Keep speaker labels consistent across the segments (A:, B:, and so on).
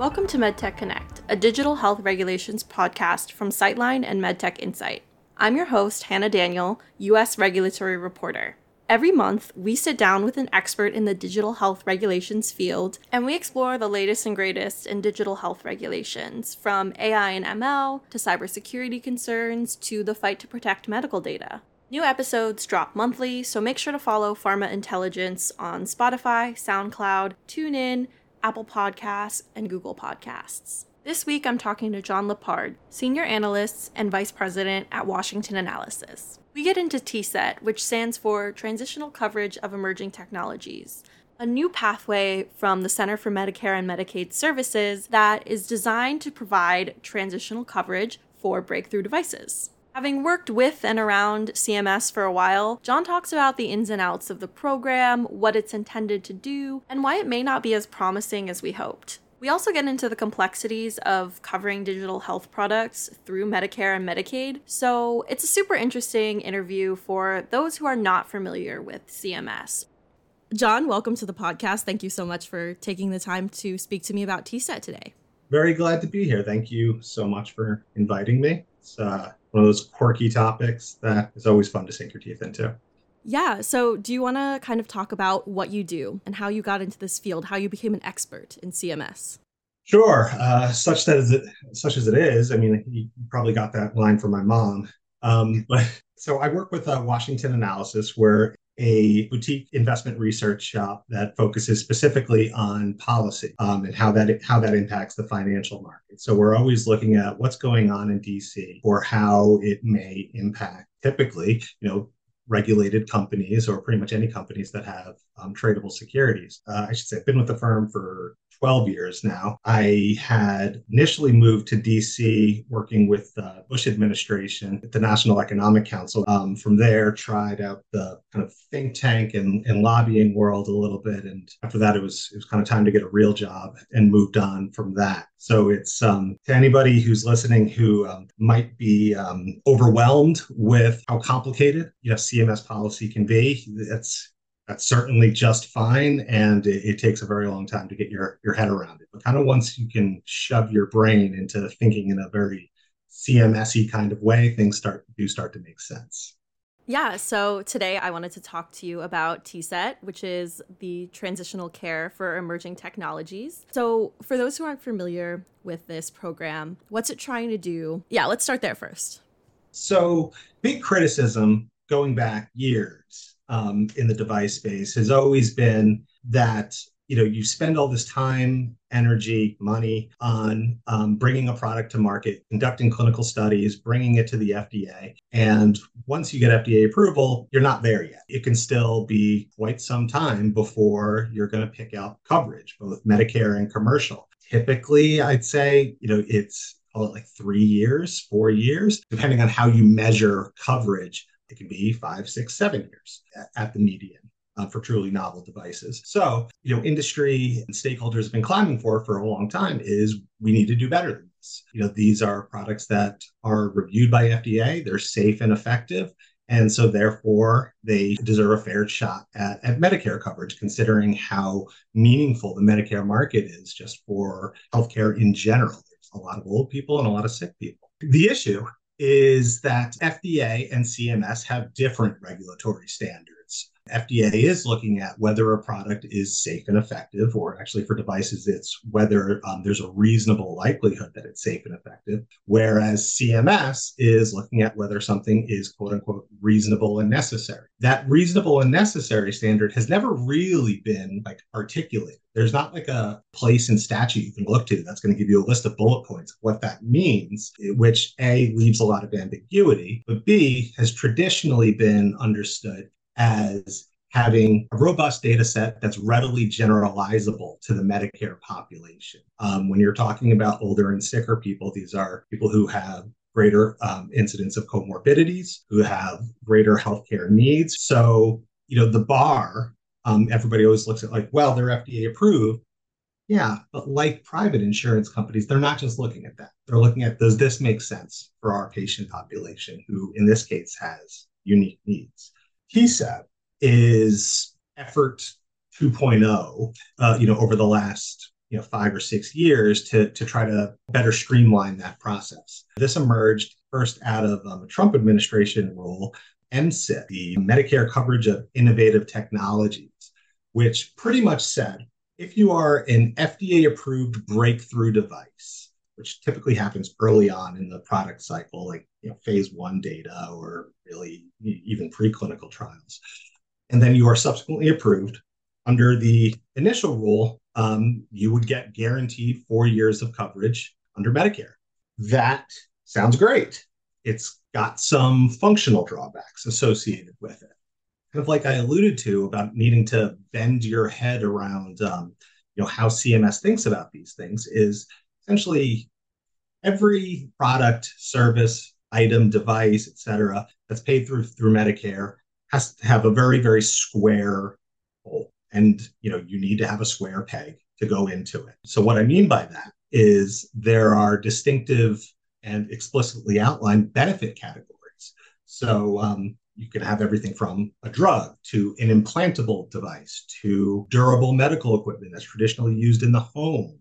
A: Welcome to MedTech Connect, a digital health regulations podcast from Citeline and MedTech Insight. I'm your host, Hannah Daniel, U.S. regulatory reporter. Every month, we sit down with an expert in the digital health regulations field and we explore the latest and greatest in digital health regulations, from AI and ML to cybersecurity concerns to the fight to protect medical data. New episodes drop monthly, so make sure to follow Pharma Intelligence on Spotify, SoundCloud, TuneIn, Apple Podcasts, and Google Podcasts. This week, I'm talking to John Leppard, Senior Analyst and Vice President at Washington Analysis. We get into TCET, which stands for Transitional Coverage of Emerging Technologies, a new pathway from the Center for Medicare and Medicaid Services that is designed to provide transitional coverage for breakthrough devices. Having worked with and around CMS for a while, John talks about the ins and outs of the program, what it's intended to do, and why it may not be as promising as we hoped. We also get into the complexities of covering digital health products through Medicare and Medicaid, so it's a super interesting interview for those who are not familiar with CMS. John, welcome to the podcast. Thank you so much for taking the time to speak to me about TCET today.
B: Very glad to be here. Thank you so much for inviting me. It's uh, one of those quirky topics that is always fun to sink your teeth into.
A: Yeah. So, do you want to kind of talk about what you do and how you got into this field, how you became an expert in CMS?
B: Sure. Uh, such that as it, such as it is, I mean, you probably got that line from my mom. Um, but so I work with uh, Washington Analysis, where a boutique investment research shop that focuses specifically on policy um, and how that how that impacts the financial market. So we're always looking at what's going on in DC or how it may impact. Typically, you know, regulated companies or pretty much any companies that have um, tradable securities. Uh, I should say I've been with the firm for 12 years now. I had initially moved to DC working with the Bush administration at the National Economic Council. Um, from there, tried out the kind of think tank and, and lobbying world a little bit. And after that, it was, it was kind of time to get a real job and moved on from that. So it's um, to anybody who's listening who um, might be um, overwhelmed with how complicated you know CMS policy can be. That's that's certainly just fine, and it, it, takes a very long time to get your your head around it. But kind of once you can shove your brain into thinking in a very CMSy kind of way, things start do start to make sense.
A: Yeah, so today I wanted to talk to you about TCET which is the Transitional Care for Emerging Technologies. So, for those who aren't familiar with this program, what's it trying to do? Yeah, let's start there first.
B: So, big criticism going back years um, in the device space has always been that you know you spend all this time energy money on um, bringing a product to market conducting clinical studies bringing it to the fda and once you get fda approval you're not there yet. It can still be quite some time before you're going to pick out coverage both medicare and commercial. Typically i'd say you know it's call it like three years four years depending on how you measure coverage it can be five, six, seven years at the median. Uh, for truly novel devices. So, you know, industry and stakeholders have been climbing for for a long time is we need to do better than this. You know, these are products that are reviewed by FDA, they're safe and effective. And so, therefore, they deserve a fair shot at, at Medicare coverage, considering how meaningful the Medicare market is just for healthcare in general. There's a lot of old people and a lot of sick people. The issue is that FDA and CMS have different regulatory standards. FDA is looking at whether a product is safe and effective, or actually for devices, it's whether um, there's a reasonable likelihood that it's safe and effective. Whereas CMS is looking at whether something is quote unquote reasonable and necessary. That reasonable and necessary standard has never really been like articulated. There's not like a place in statute you can look to that's going to give you a list of bullet points of what that means, which A leaves a lot of ambiguity, but B has traditionally been understood as having a robust data set that's readily generalizable to the Medicare population. Um, when you're talking about older and sicker people, these are people who have greater um, incidence of comorbidities, who have greater healthcare needs. So, you know, the bar, um, everybody always looks at like, well, they're FDA approved. Yeah, but like private insurance companies, they're not just looking at that. They're looking at does this make sense for our patient population, who in this case has unique needs. TCET is effort 2.0, uh, you know, over the last you know five or six years to to try to better streamline that process. This emerged first out of um, a Trump administration rule, MCIT, the Medicare Coverage of Innovative Technologies, which pretty much said if you are an FDA approved breakthrough device, which typically happens early on in the product cycle, like you know, phase one data or really even preclinical trials, and then you are subsequently approved under the initial rule, um, you would get guaranteed four years of coverage under Medicare. That sounds great. It's got some functional drawbacks associated with it kind of like I alluded to about needing to bend your head around, um, you know, how CMS thinks about these things is essentially every product, service, item, device, et cetera, that's paid through through Medicare has to have a very, very square hole. And you know, you need to have a square peg to go into it. So what I mean by that is there are distinctive and explicitly outlined benefit categories. So um, you can have everything from a drug to an implantable device to durable medical equipment that's traditionally used in the home.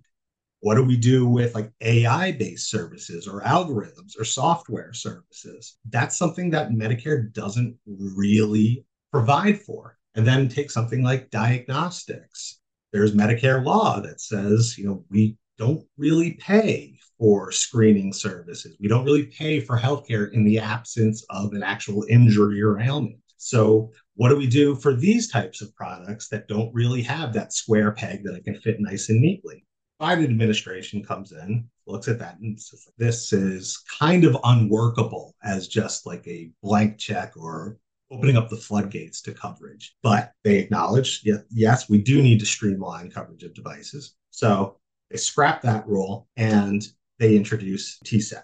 B: What do we do with like AI based services or algorithms or software services? That's something that Medicare doesn't really provide for. And then take something like diagnostics. There's Medicare law that says, you know, we don't really pay for screening services. We don't really pay for healthcare in the absence of an actual injury or ailment. So, what do we do for these types of products that don't really have that square peg that I can fit nice and neatly? Biden administration comes in, looks at that, and says, this is kind of unworkable as just like a blank check or opening up the floodgates to coverage. But they acknowledge, yes, we do need to streamline coverage of devices. So they scrap that rule and they introduce TCET.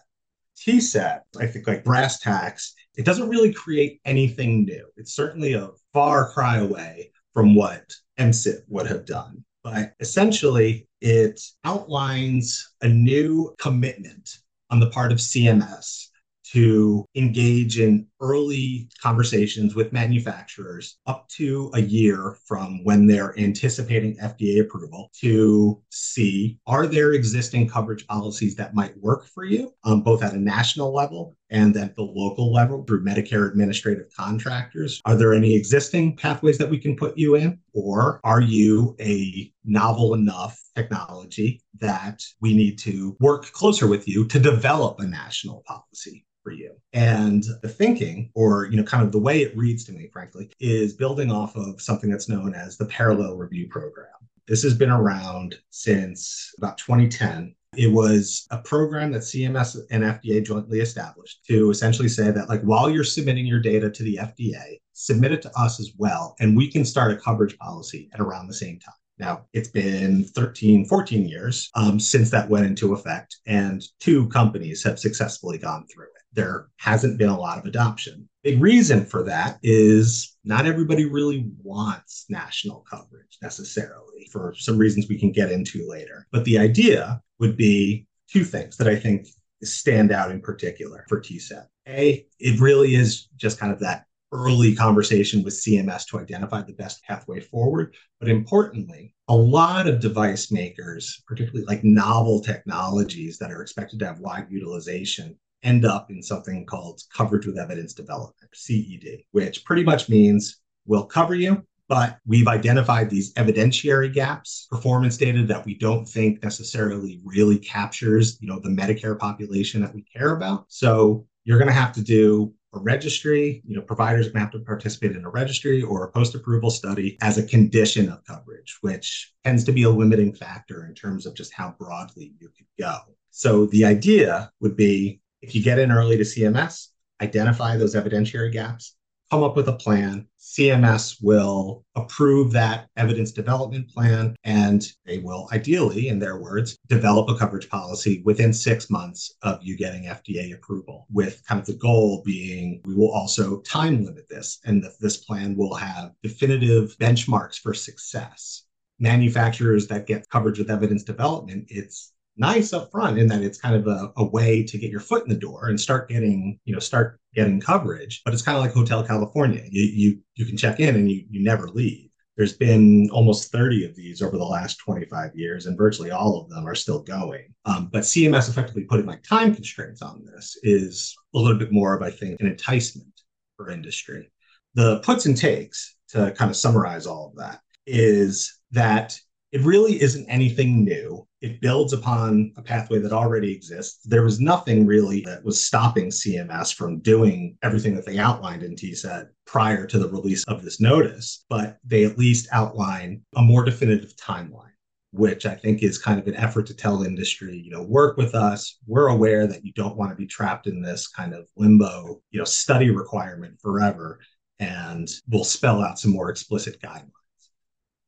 B: TCET, I think, like brass tacks, it doesn't really create anything new. It's certainly a far cry away from what MCIT would have done. But essentially, it outlines a new commitment on the part of CMS to engage in early conversations with manufacturers up to a year from when they're anticipating FDA approval to see are there existing coverage policies that might work for you, um, both at a national level and at the local level through Medicare administrative contractors? Are there any existing pathways that we can put you in? Or are you a novel enough technology that we need to work closer with you to develop a national policy? for you. And the thinking, or you know, kind of the way it reads to me, frankly, is building off of something that's known as the parallel review program. This has been around since about 2010. It was a program that CMS and FDA jointly established to essentially say that, like, while you're submitting your data to the FDA, submit it to us as well, and we can start a coverage policy at around the same time. Now, it's been 13, 14 years um, since that went into effect, and two companies have successfully gone through it. There hasn't been a lot of adoption. Big reason for that is not everybody really wants national coverage necessarily for some reasons we can get into later. But the idea would be two things that I think stand out in particular for TCET. A, it really is just kind of that early conversation with CMS to identify the best pathway forward. But importantly, a lot of device makers, particularly like novel technologies that are expected to have wide utilization, end up in something called coverage with evidence development, CED, which pretty much means we'll cover you, but we've identified these evidentiary gaps, performance data that we don't think necessarily really captures, you know, the Medicare population that we care about. So you're going to have to do a registry, you know, providers may have to participate in a registry or a post-approval study as a condition of coverage, which tends to be a limiting factor in terms of just how broadly you could go. So the idea would be if you get in early to CMS, identify those evidentiary gaps, come up with a plan. CMS will approve that evidence development plan, and they will ideally, in their words, develop a coverage policy within six months of you getting FDA approval, with kind of the goal being we will also time limit this, and that this plan will have definitive benchmarks for success. Manufacturers that get coverage with evidence development, it's nice up front in that it's kind of a, a way to get your foot in the door and start getting, you know, start getting coverage. But it's kind of like Hotel California. You you you can check in and you you never leave. There's been almost 30 of these over the last 25 years, and virtually all of them are still going. Um, but CMS effectively putting like time constraints on this is a little bit more of, I think, an enticement for industry. The puts and takes to kind of summarize all of that is that it really isn't anything new. It builds upon a pathway that already exists. There was nothing really that was stopping CMS from doing everything that they outlined in TCET prior to the release of this notice, but they at least outline a more definitive timeline which I think is kind of an effort to tell industry, you know, work with us. We're aware that you don't want to be trapped in this kind of limbo, you know, study requirement forever. And we'll spell out some more explicit guidelines.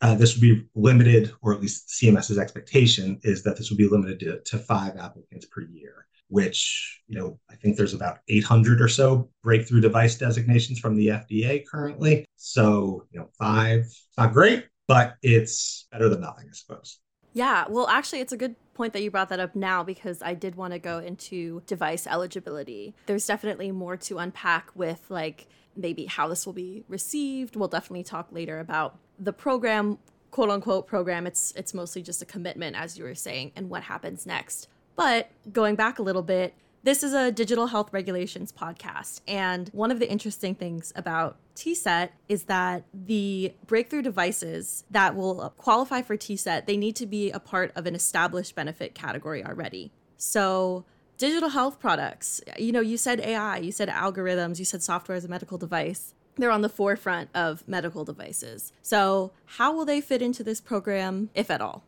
B: Uh, this would be limited, or at least CMS's expectation is that this would be limited to, to five applicants per year, which, you know, I think there's about 800 or so breakthrough device designations from the FDA currently. So, you know, five, it's not great, but it's better than nothing, I suppose.
A: Yeah, well, actually, it's a good point that you brought that up now because I did want to go into device eligibility. There's definitely more to unpack with like maybe how this will be received. We'll definitely talk later about the program, quote unquote program. It's it's mostly just a commitment as you were saying and what happens next. But going back a little bit, this is a digital health regulations podcast. And one of the interesting things about TCET is that the breakthrough devices that will qualify for TCET, they need to be a part of an established benefit category already. So digital health products, you know, you said AI, you said algorithms, you said software as a medical device. They're on the forefront of medical devices. So, how will they fit into this program, if at all?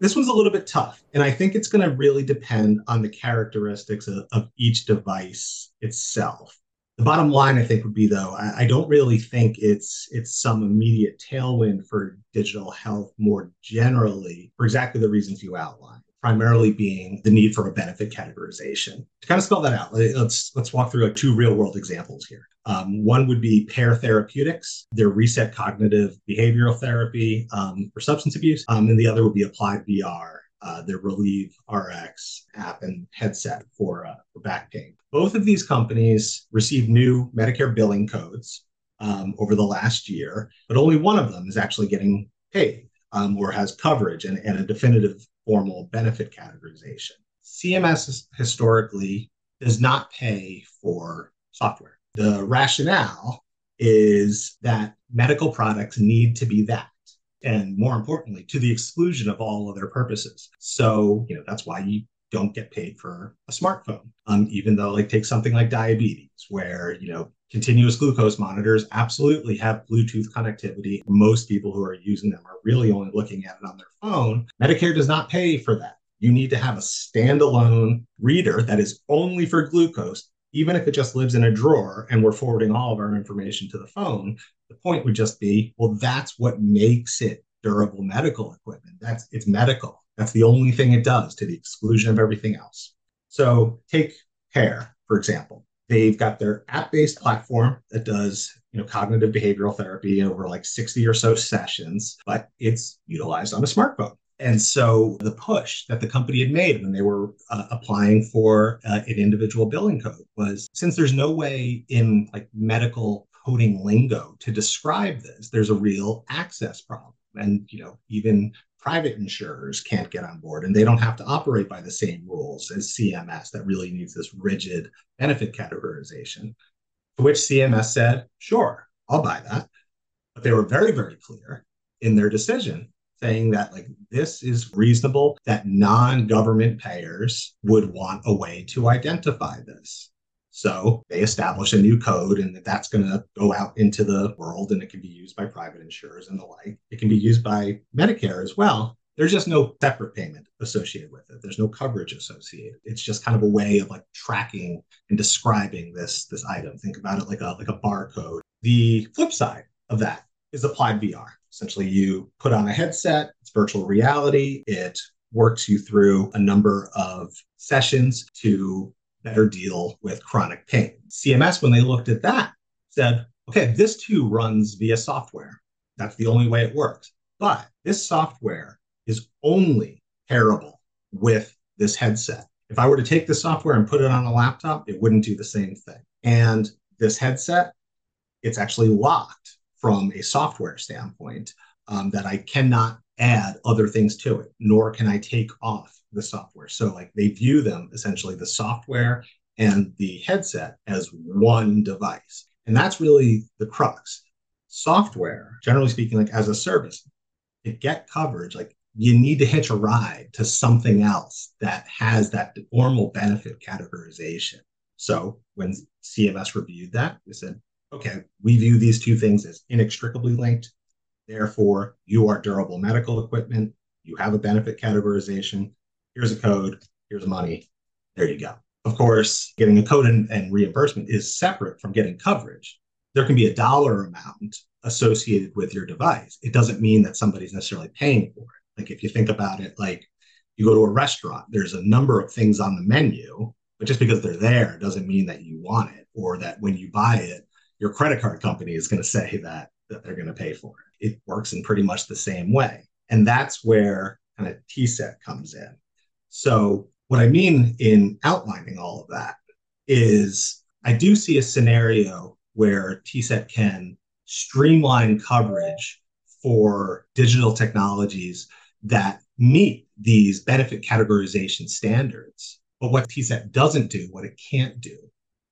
B: This one's a little bit tough. And I think it's going to really depend on the characteristics of, of, each device itself. The bottom line, I think, would be though, I, I don't really think it's it's some immediate tailwind for digital health more generally for exactly the reasons you outlined primarily being the need for a benefit categorization. To kind of spell that out, let's let's walk through like two real world examples here. Um, one would be Pear Therapeutics, their reSET cognitive behavioral therapy um, for substance abuse, um, and the other would be Applied VR, uh, their Relieve RX app and headset for, uh, for back pain. Both of these companies received new Medicare billing codes um, over the last year, but only one of them is actually getting paid um, or has coverage and, and a definitive formal benefit categorization. CMS historically does not pay for software. The rationale is that medical products need to be that. And more importantly, to the exclusion of all other purposes. So, you know, that's why you don't get paid for a smartphone. Um, even though, like, take something like diabetes, where, you know, continuous glucose monitors absolutely have Bluetooth connectivity. Most people who are using them are really only looking at it on their phone. Medicare does not pay for that. You need to have a standalone reader that is only for glucose, even if it just lives in a drawer and we're forwarding all of our information to the phone. The point would just be, well, that's what makes it durable medical equipment. That's it's medical. That's the only thing it does to the exclusion of everything else. So take Pear, for example. They've got their app-based platform that does you know cognitive behavioral therapy over like 60 or so sessions, but it's utilized on a smartphone. And so the push that the company had made when they were uh, applying for uh, an individual billing code was since there's no way in like medical coding lingo to describe this, there's a real access problem. And you know, even private insurers can't get on board and they don't have to operate by the same rules as CMS that really needs this rigid benefit categorization. To which CMS said, sure, I'll buy that. But they were very, very clear in their decision saying that like this is reasonable that non-government payers would want a way to identify this so they establish a new code and that's going to go out into the world and it can be used by private insurers and the like. It can be used by Medicare as well. There's just no separate payment associated with it. There's no coverage associated. It's just kind of a way of like tracking and describing this, this item. Think about it like a like a barcode. The flip side of that is applied VR. Essentially, you put on a headset, it's virtual reality, it works you through a number of sessions to better deal with chronic pain. CMS, when they looked at that, said, okay, this too runs via software. That's the only way it works. But this software is only terrible with this headset. If I were to take the software and put it on a laptop, it wouldn't do the same thing. And this headset, it's actually locked from a software standpoint um, that I cannot add other things to it, nor can I take off the software. So, like, they view them essentially the software and the headset as one device. And that's really the crux. Software, generally speaking, like as a service, to get coverage, like you need to hitch a ride to something else that has that formal benefit categorization. So when CMS reviewed that, they said, okay, we view these two things as inextricably linked. Therefore, you are durable medical equipment. You have a benefit categorization. Here's a code. Here's money. There you go. Of course, getting a code and, and reimbursement is separate from getting coverage. There can be a dollar amount associated with your device. It doesn't mean that somebody's necessarily paying for it. Like if you think about it, like you go to a restaurant, there's a number of things on the menu, but just because they're there doesn't mean that you want it or that when you buy it, your credit card company is going to say that that they're going to pay for it. It works in pretty much the same way. And that's where kind of TCET comes in. So what I mean in outlining all of that is I do see a scenario where TCET can streamline coverage for digital technologies that meet these benefit categorization standards. But what TCET doesn't do, what it can't do,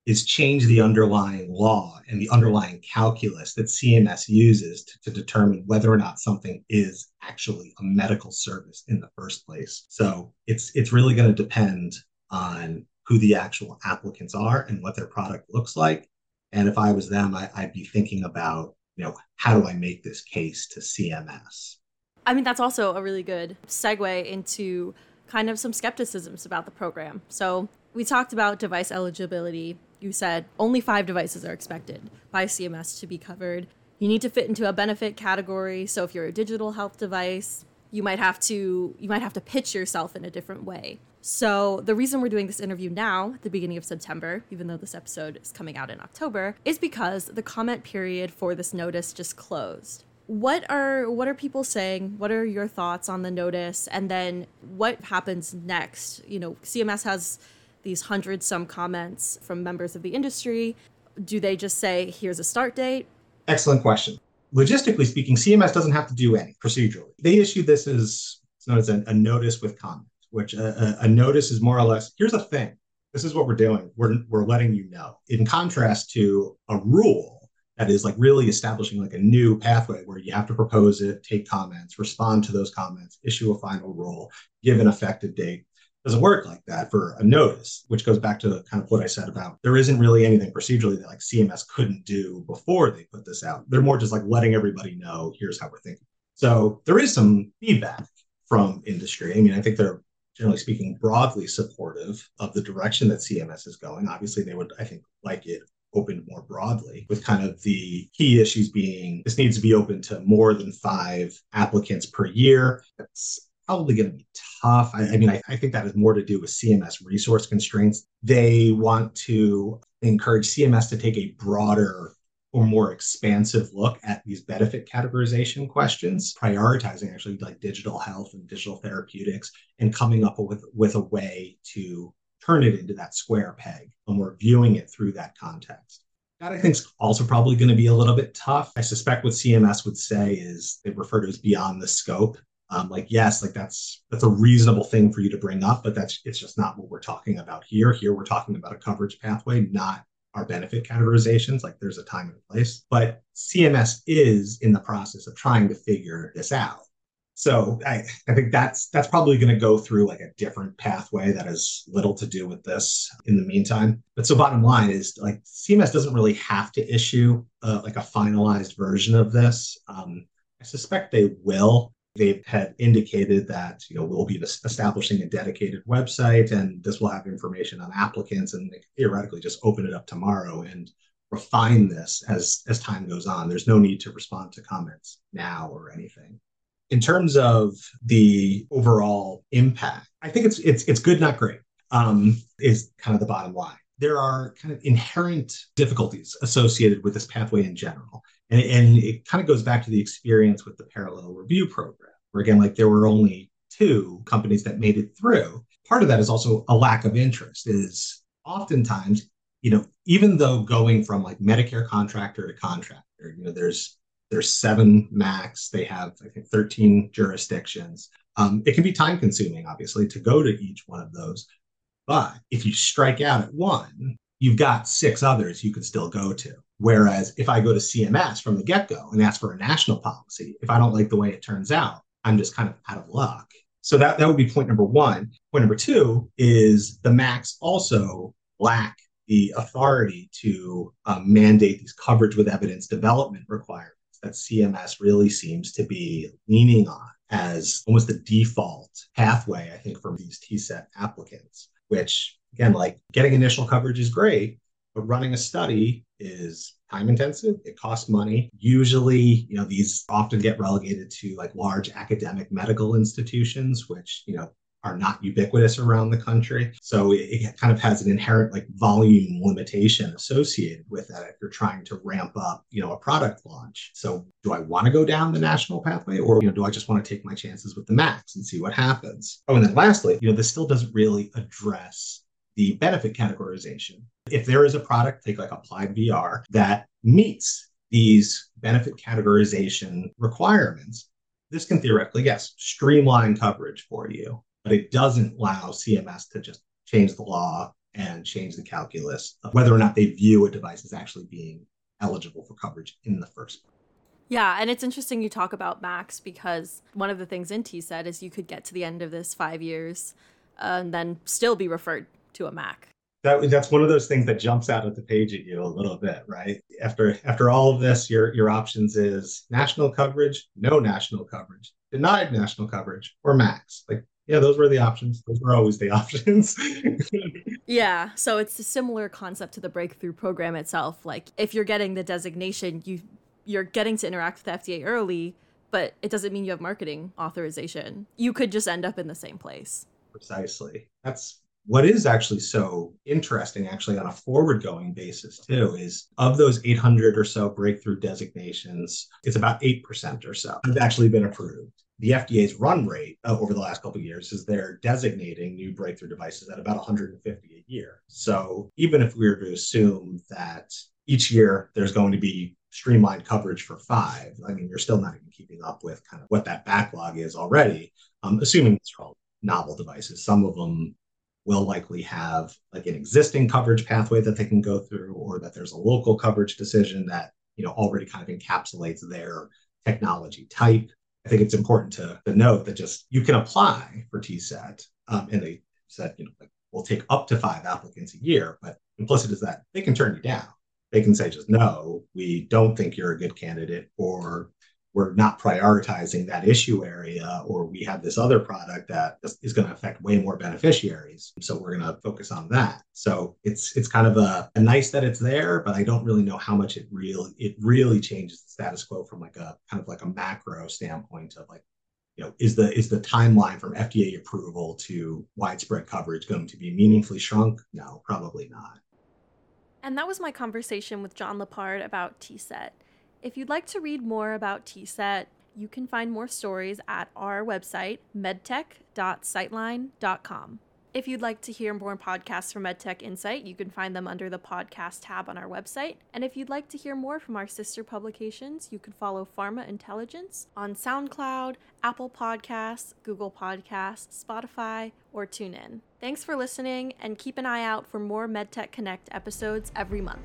B: is change the underlying law and the underlying calculus that CMS uses to, to, determine whether or not something is actually a medical service in the first place. So it's it's really going to depend on who the actual applicants are and what their product looks like. And if I was them, I, I'd be thinking about, you know, how do I make this case to CMS?
A: I mean, that's also a really good segue into kind of some skepticisms about the program. So we talked about device eligibility you said only five devices are expected by CMS to be covered. You need to fit into a benefit category. So if you're a digital health device, you might have to you might have to pitch yourself in a different way. So the reason we're doing this interview now, at the beginning of September, even though this episode is coming out in October, is because the comment period for this notice just closed. What are what are people saying? What are your thoughts on the notice? And then what happens next? You know, CMS has these hundred some comments from members of the industry? Do they just say, here's a start date?
B: Excellent question. Logistically speaking, CMS doesn't have to do any procedurally. They issue this as it's known as a, a notice with comment, which a, a notice is more or less here's a thing. This is what we're doing. We're, we're letting you know. In contrast to a rule that is like really establishing like a new pathway where you have to propose it, take comments, respond to those comments, issue a final rule, give an effective date doesn't work like that for a notice, which goes back to kind of what I said about there isn't really anything procedurally that like CMS couldn't do before they put this out. They're more just like letting everybody know here's how we're thinking. So there is some feedback from industry. I mean, I think they're generally speaking broadly supportive of the direction that CMS is going. Obviously, they would, I think, like it opened more broadly with kind of the key issues being this needs to be open to more than five applicants per year. That's probably going to be tough. I, I mean, I, I, think that has more to do with CMS resource constraints. They want to encourage CMS to take a broader or more expansive look at these benefit categorization questions, prioritizing actually like digital health and digital therapeutics and coming up with, with a way to turn it into that square peg when we're viewing it through that context. That I think is also probably going to be a little bit tough. I suspect what CMS would say is they refer to as beyond the scope um, like yes like that's that's a reasonable thing for you to bring up but that's it's just not what we're talking about here. Here we're talking about a coverage pathway not our benefit categorizations like there's a time and place. But cms is in the process of trying to figure this out. So i, I think that's that's probably going to go through like a different pathway that has little to do with this in the meantime. But so bottom line is like cms doesn't really have to issue uh, like a finalized version of this. Um, I suspect they will they had indicated that you know we'll be establishing a dedicated website and this will have information on applicants and theoretically just open it up tomorrow and refine this as as time goes on. There's no need to respond to comments now or anything. In terms of the overall impact i think it's it's it's good not great um, is kind of the bottom line. There are kind of inherent difficulties associated with this pathway in general and, and it kind of goes back to the experience with the parallel review program, where again, like there were only two companies that made it through. Part of that is also a lack of interest, is oftentimes, you know, even though going from like Medicare contractor to contractor, you know, there's There's seven MACs. They have, I think, 13 jurisdictions. Um, it can be time consuming, obviously, to go to each one of those. But if you strike out at one, you've got six others you could still go to. Whereas if I go to CMS from the get go and ask for a national policy, if I don't like the way it turns out, I'm just kind of out of luck. So that, that would be point number one. Point number two is the MACs also lack the authority to um, mandate these coverage with evidence development requirements that CMS really seems to be leaning on as almost the default pathway, I think, for these TCET applicants, which again, like getting initial coverage is great, but running a study is time intensive. It costs money. Usually you know these often get relegated to like large academic medical institutions which you know are not ubiquitous around the country. So it, kind of has an inherent like volume limitation associated with that if you're trying to ramp up you know a product launch. So do i want to go down the national pathway or you know do i just want to take my chances with the MACs and see what happens? Oh and then lastly you know this still doesn't really address the benefit categorization. If there is a product, take like Applied VR, that meets these benefit categorization requirements, this can theoretically, yes, streamline coverage for you, but it doesn't allow CMS to just change the law and change the calculus of whether or not they view a device as actually being eligible for coverage in the first place.
A: Yeah, and it's interesting you talk about MACs because one of the things in TCET is you could get to the end of this five years uh, and then still be referred to a MAC.
B: That, that's one of those things that jumps out at the page at you a little bit, right? After after all of this, your your options is national coverage, no national coverage, denied national coverage, or MACs. Like, yeah, those were the options. Those were always the options.
A: yeah, so it's a similar concept to the breakthrough program itself. Like, if you're getting the designation, you you're getting to interact with the FDA early, but it doesn't mean you have marketing authorization. You could just end up in the same place.
B: Precisely. That's what is actually so interesting, actually, on a forward going basis, too, is of those 800 or so breakthrough designations, it's about 8% or so have actually been approved. The FDA's run rate uh, over the last couple of years is they're designating new breakthrough devices at about 150 a year. So even if we were to assume that each year there's going to be streamlined coverage for five, I mean, you're still not even keeping up with kind of what that backlog is already, um, assuming it's all novel devices. Some of them will likely have like an existing coverage pathway that they can go through or that there's a local coverage decision that you know already kind of encapsulates their technology type. I think it's important to, to note that just you can apply for TCET um, and they said you know like, we'll take up to five applicants a year but implicit is that they can turn you down. They can say just no we don't think you're a good candidate or we're not prioritizing that issue area or we have this other product that is going to affect way more beneficiaries. So we're going to focus on that. So it's it's kind of a, a, nice that it's there but i don't really know how much it really it really changes the status quo from like a kind of like a macro standpoint of like you know is the is the timeline from fda approval to widespread coverage going to be meaningfully shrunk? No probably not.
A: And that was my conversation with John Leppard about TCET if you'd like to read more about TCET, you can find more stories at our website, medtech.citeline.com. If you'd like to hear more podcasts from MedTech Insight, you can find them under the podcast tab on our website. And if you'd like to hear more from our sister publications, you can follow Pharma Intelligence on SoundCloud, Apple Podcasts, Google Podcasts, Spotify, or TuneIn. Thanks for listening, and keep an eye out for more MedTech Connect episodes every month.